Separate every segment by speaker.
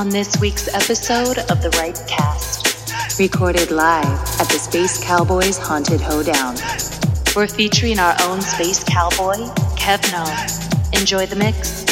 Speaker 1: on this week's episode of The Right Cast, recorded live at the Space Cowboys Haunted Hoedown. We're featuring our own Space Cowboy, Kev No. Enjoy the mix.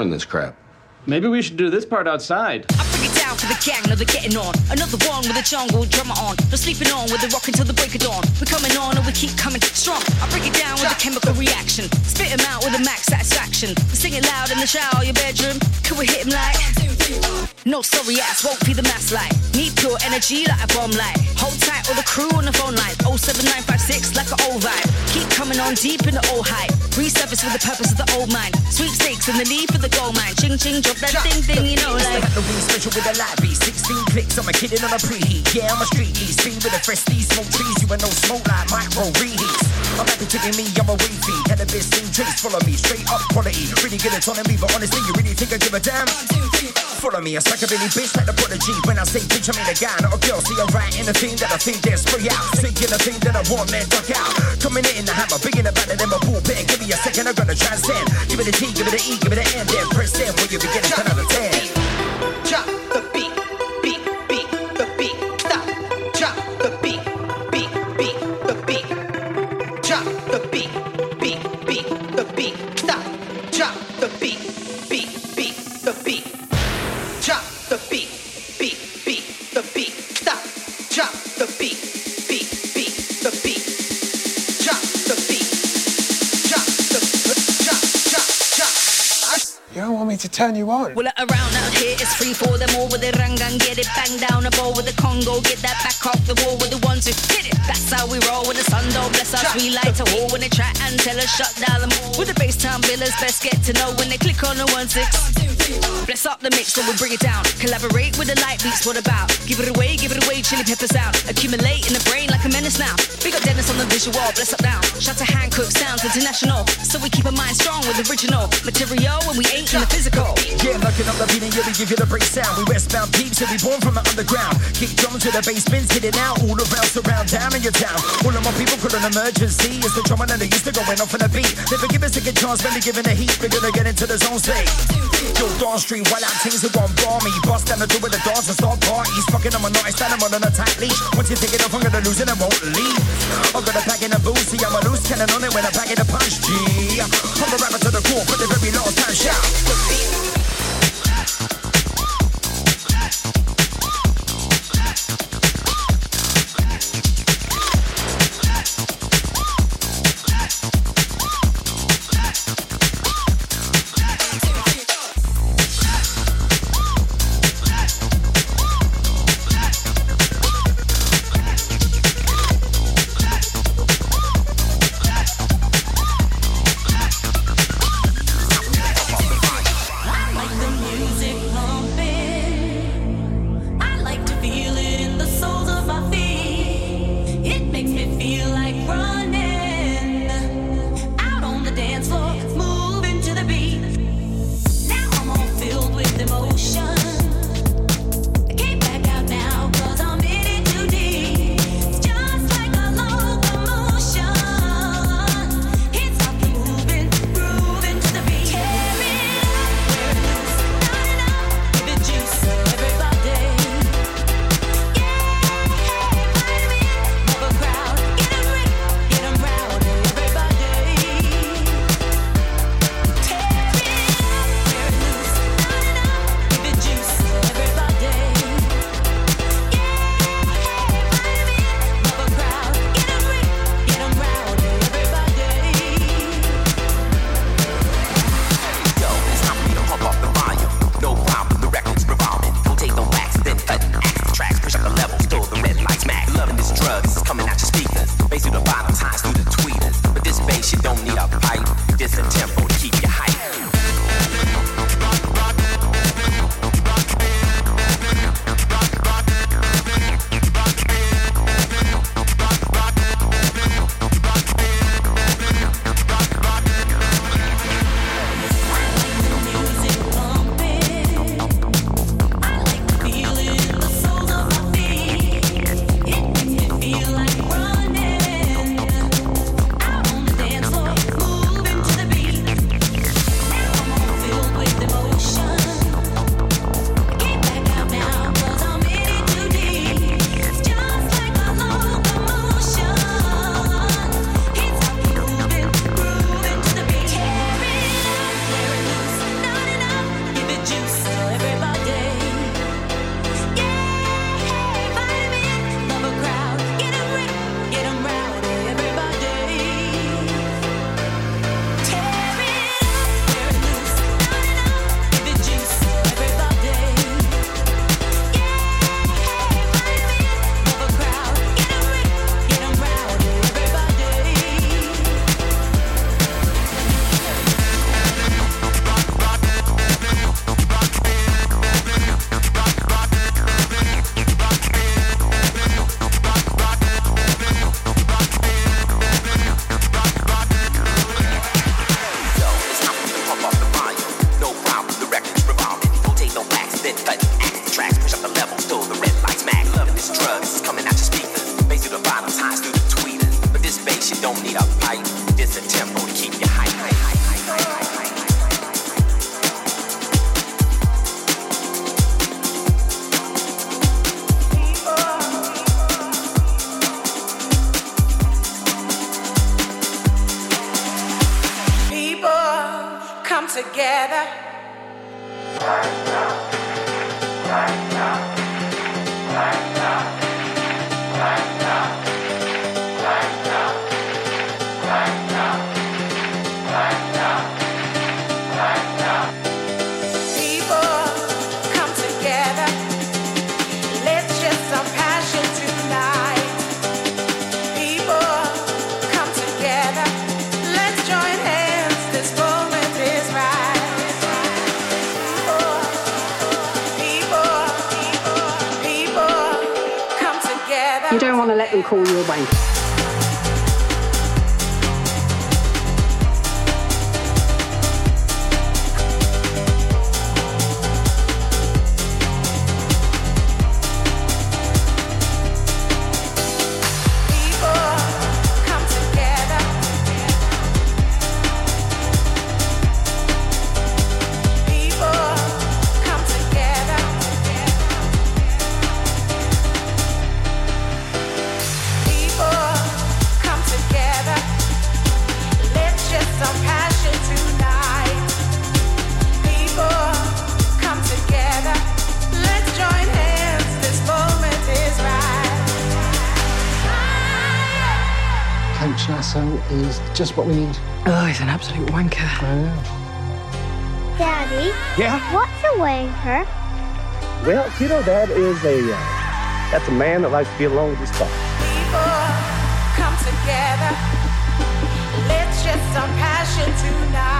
Speaker 2: Burn this crap?
Speaker 3: Maybe we should do this part outside.
Speaker 4: I bring it down for the gang, now they're getting on. Another one with a jungle drummer on. No sleeping on with the rock until the break of dawn. We're coming on and we keep coming strong. I break it down with a chemical reaction. Spit 'em out with a max satisfaction. We sing it loud in the shower, your bedroom. Could we hit 'em like? No sorry ass, won't be the mass light. Need pure energy like a bomb light. Hold tight all the crew on the phone line. 07956 like an old vibe. Keep coming on deep in the old hype. Resurface with the purpose of the old mind. Sweepstakes and the need for the gold mine. Ching ching, drop that ding ding, you know like.
Speaker 5: Halloween special with a light beat. 16 clicks, I'm a kidding on a preheat. Yeah, I'm a street beat. Speed with a fresh steez. Smoke trees, you ain't no smoke like micro reheats. I'm happy taking me, I'm a wave feed. Cannabis in drinks, follow me. Straight up quality. Really good me, but honestly, you really think I give a damn? Follow me, a psychobilly bitch like the prodigy. When I say bitch, I mean a guy, not a girl. See, I'm writing a thing that I think they'll spray out. Thinking a thing that I want, man, duck out. Coming in the hammer, bigger the better than my bullpen. Give me a second, I'm gonna transcend. Give it a T, give it E, give me an N, then press in when you begin to 10 out of 10.
Speaker 6: Turn you on?
Speaker 4: Well, around out here, it's free for them all with the rangan. Get it bang down the bowl with the Congo. Get that back off the wall with the ones who hit it. That's how we roll with the sun. Don't bless us. We like to war when they try and tell us shut down them. With the bass time billers, best get to know when they click on the one six. Bless up the mix so we bring it down. Collaborate with the light beats. What about? Give it away, give it away. Chili pepper sound. Accumulate in the brain like a menace now. Big up Dennis on the visual. Bless up now. Shout to Hancock Sounds International. So we keep our mind strong with original material when we ain't in the physical.
Speaker 5: Yeah, looking up the beat and we give you the break sound. We westbound peeps, yeah, we born from the underground. Kick drums to the bass bins, hit it out. All around, surround, down in your town. All of my people call an emergency. It's the drum and they used to going off on the beat. Never give a second chance, barely giving the heat. We're gonna get into the zone state. Yo, Dawn Street, while out things who want bar me. Bust down the door with the dance and start parties. Fucking I'm a nice animal on a tight leash. Once you take it off, I'm gonna lose it I won't leave. I'm gonna pack in a boozy, I'm a loose cannon on it when I pack in a punch. G. I'm a rapper to the core, for the very last time shout.
Speaker 7: Yeah. together.
Speaker 6: just what we need.
Speaker 8: Oh, he's an absolute wanker. I know.
Speaker 9: Daddy?
Speaker 10: Yeah?
Speaker 9: What's a wanker?
Speaker 10: Well, you know, that is a, uh, that's a man that likes to be alone with his thoughts.
Speaker 7: People come together. Let's shed some passion tonight.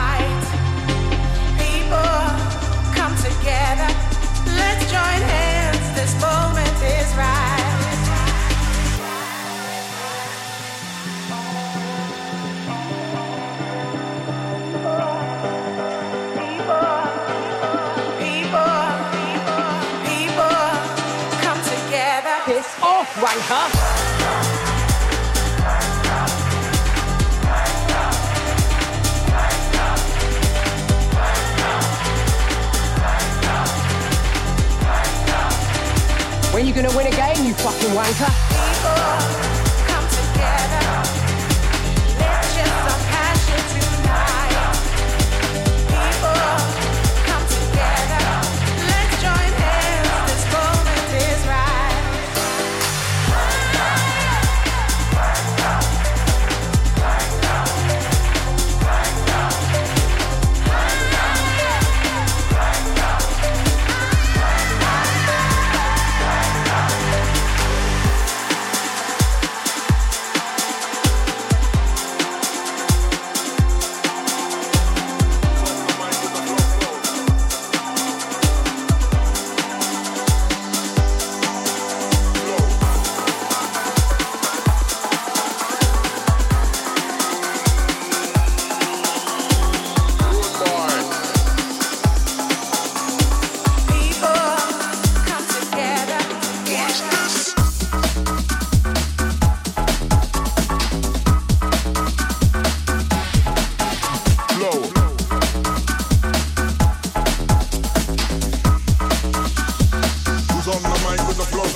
Speaker 8: When you gonna win a game, you fucking wanker?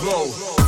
Speaker 11: flow. flow.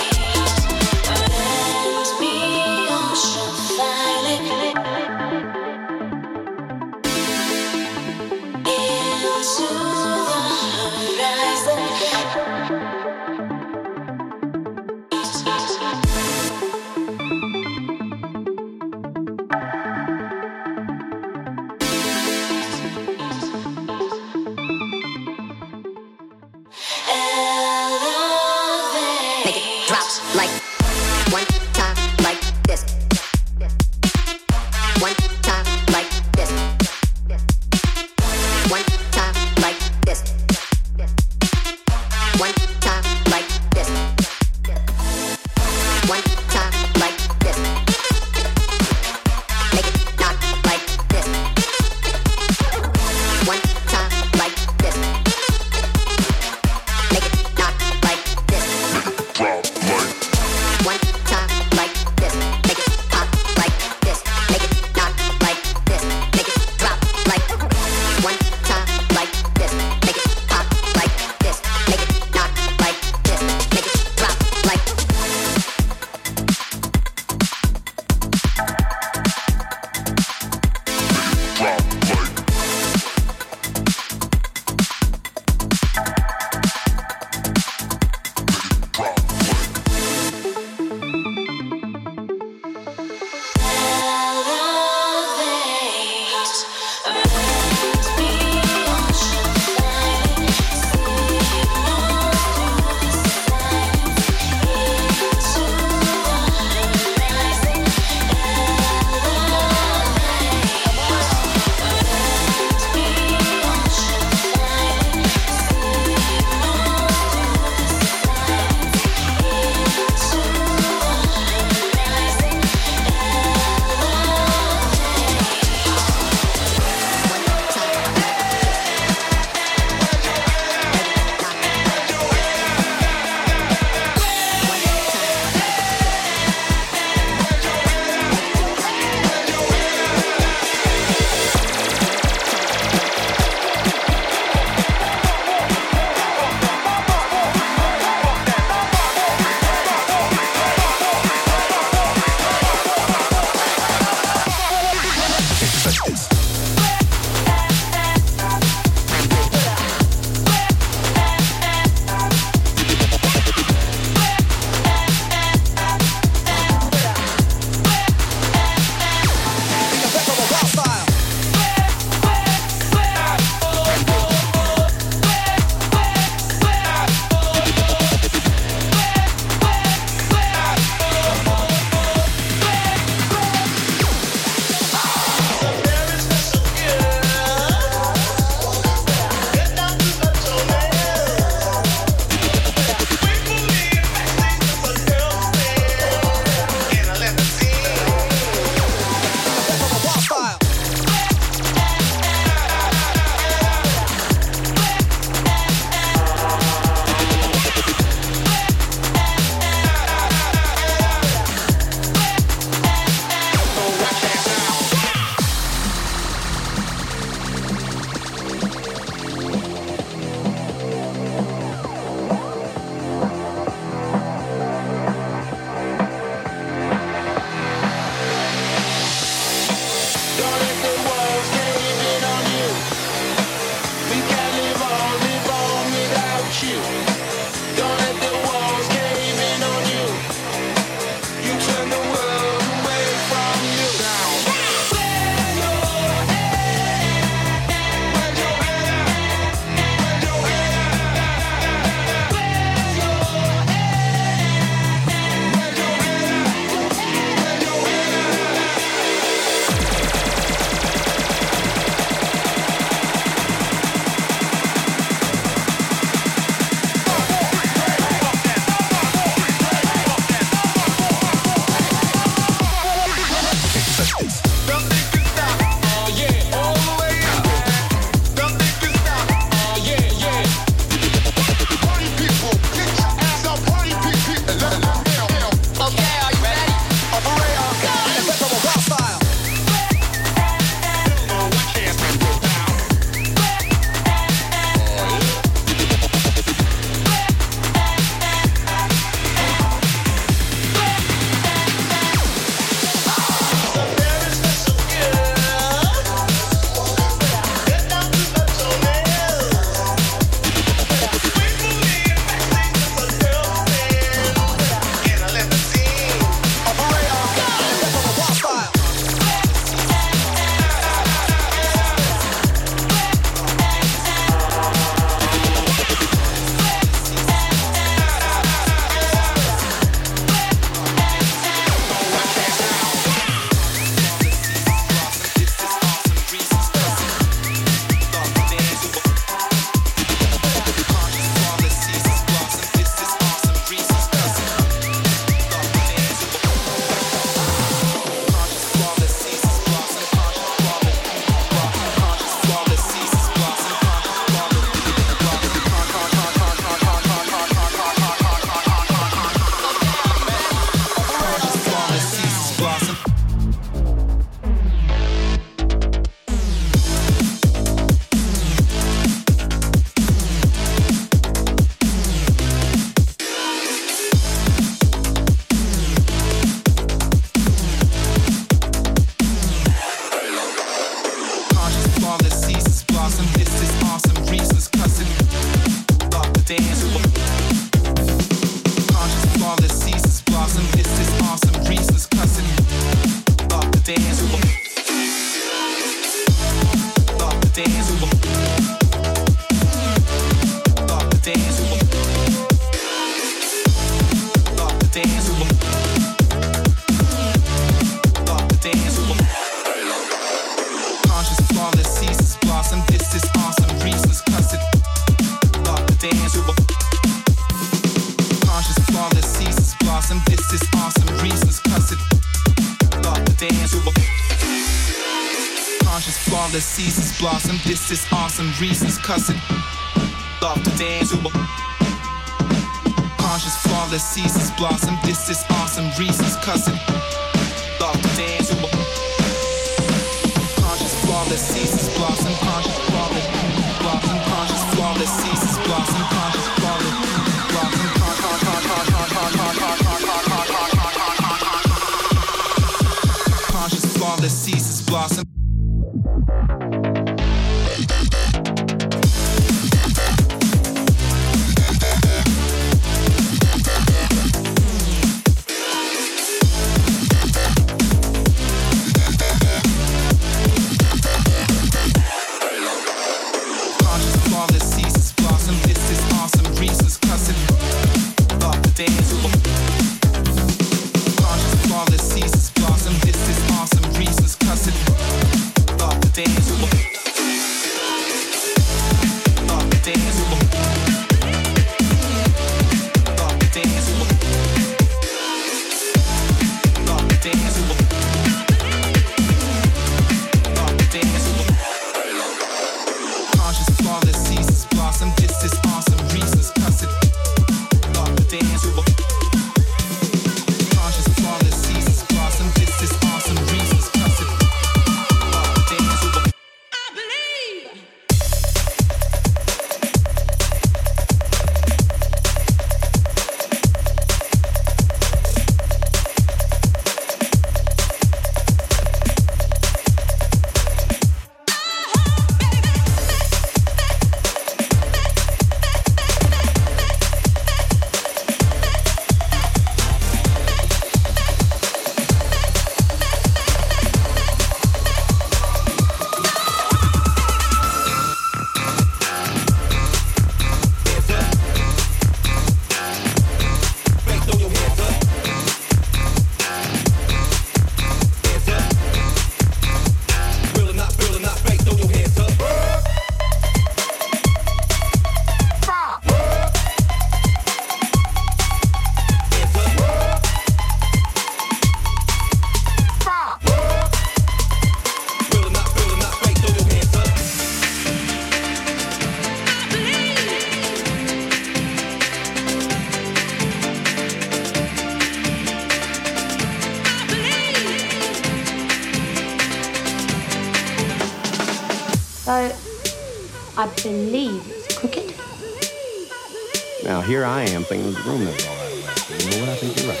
Speaker 11: think it was the
Speaker 2: room that was all out of. You know what? I think you're right.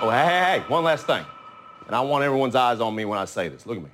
Speaker 2: Oh, hey, hey, hey, one last thing. And I want everyone's eyes on me when I say this. Look at me.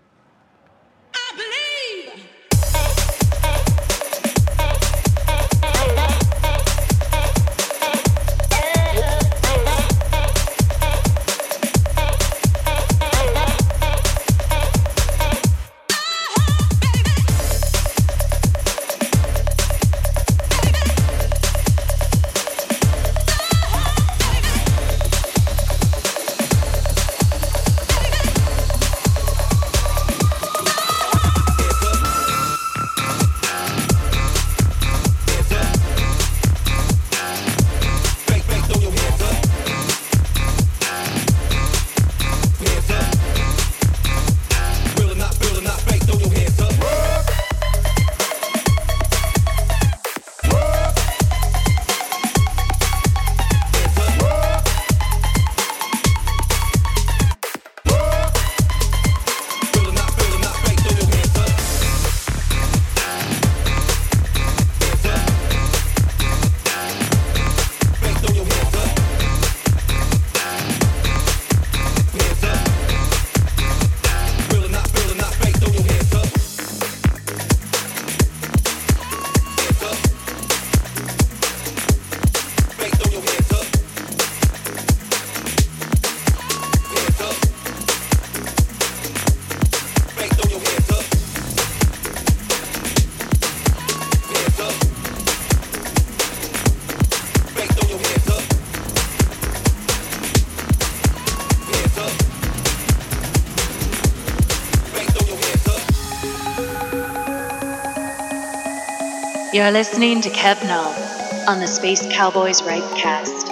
Speaker 1: You're listening to Kev Null on the Space Cowboys Rightcast.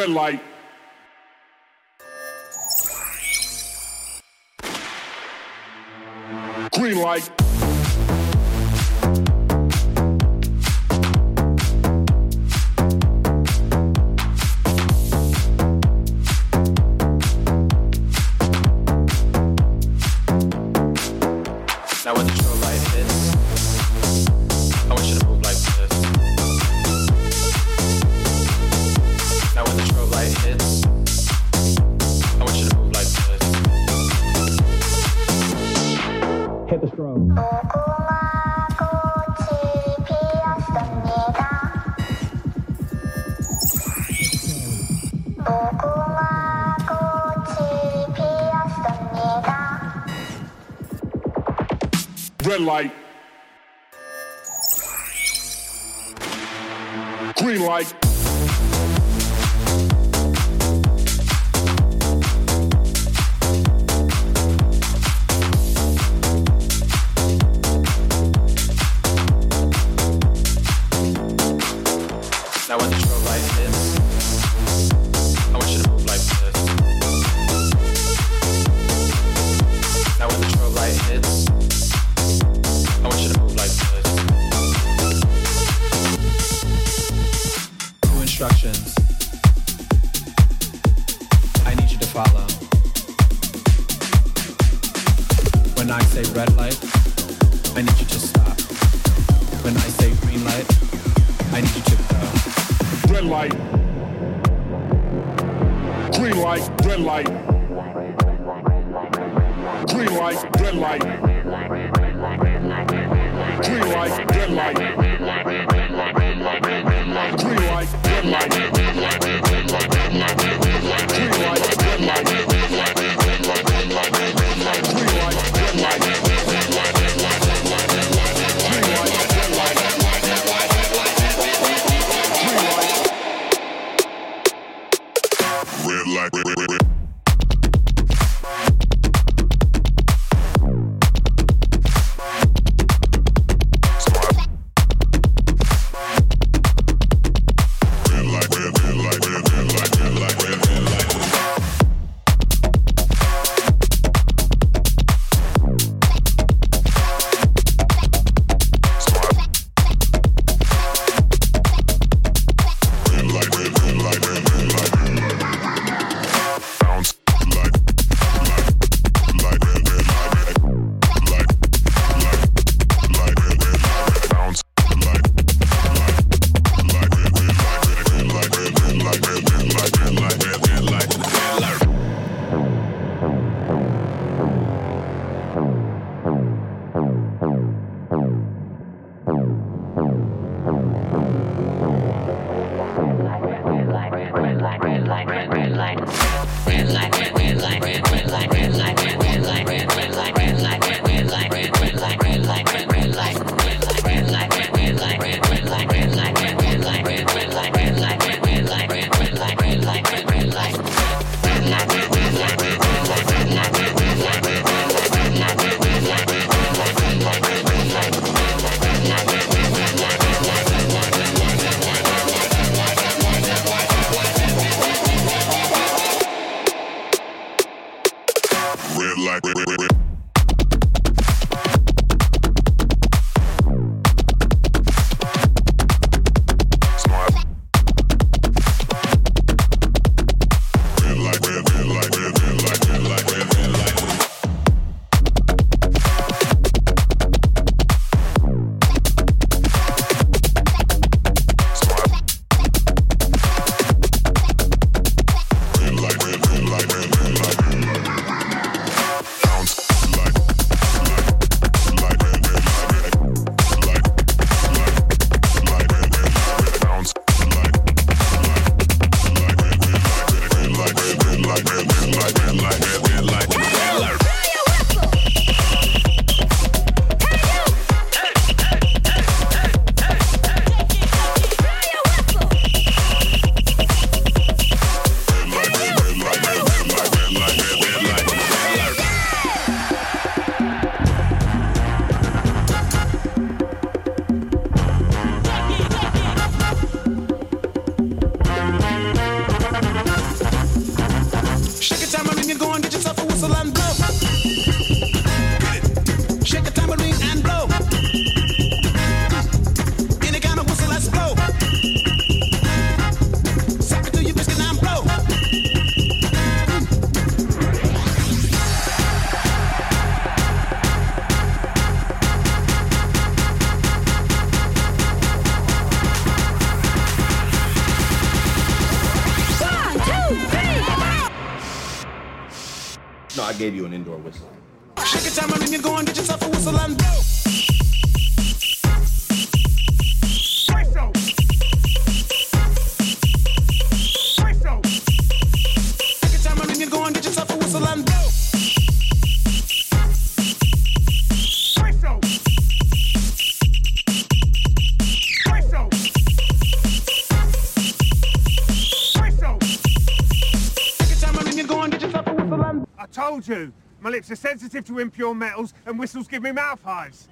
Speaker 11: Red light. Red
Speaker 12: follow. When I say red light, I need you to stop. When I say green light, I need you to go.
Speaker 11: Red light. Green light. Red light. Green light. Red light. Green light. Red light. Light, red light, light, green light. Red light. Green light.
Speaker 13: Light. gave you an indoor whistle.
Speaker 14: are sensitive to impure metals and whistles give me mouth hives.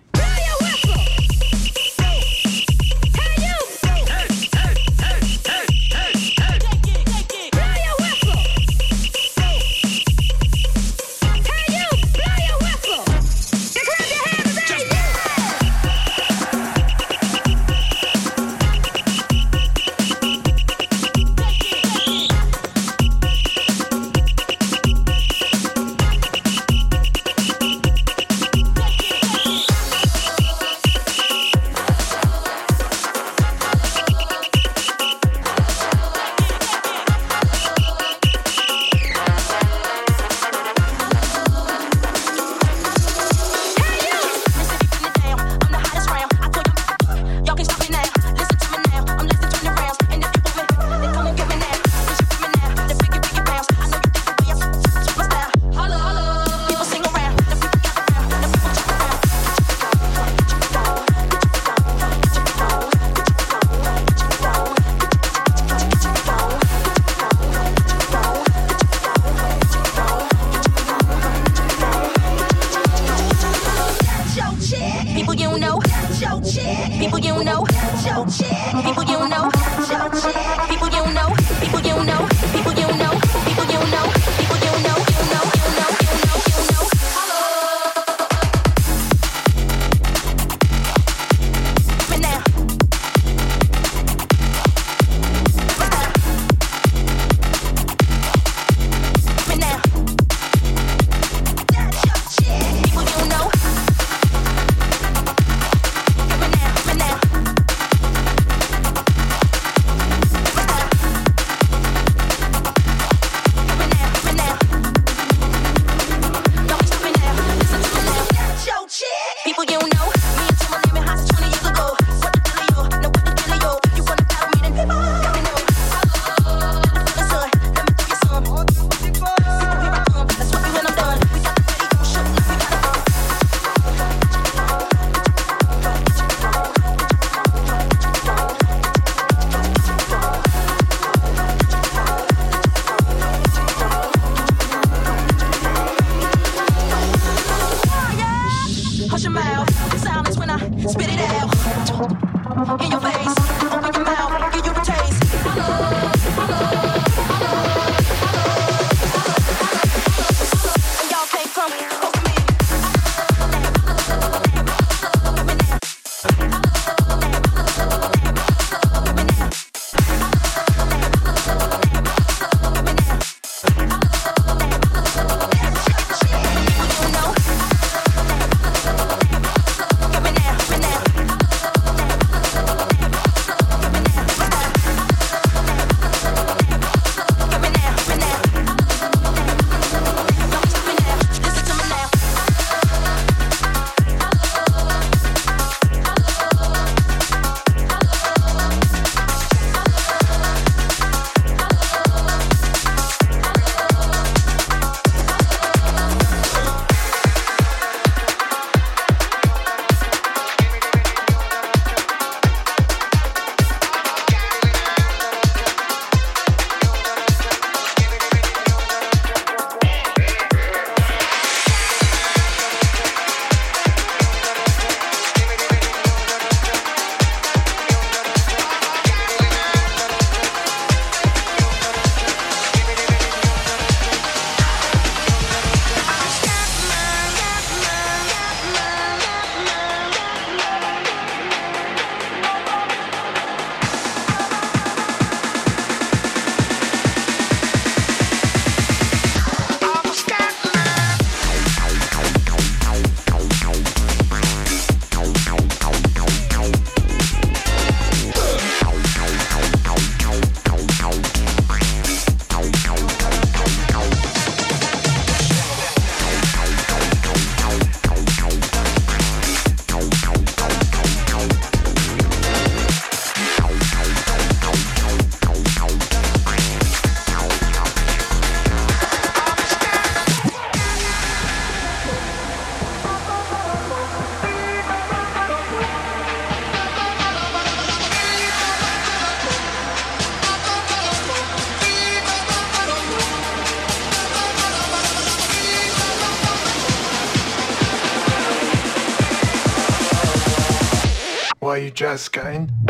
Speaker 15: ein.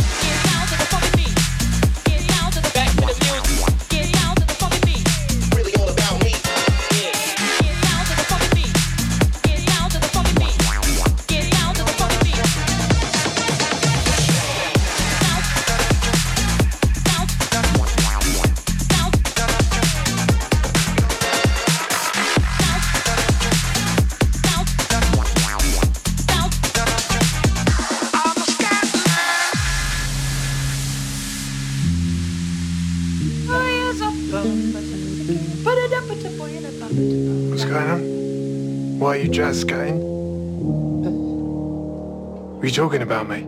Speaker 15: Talking about me?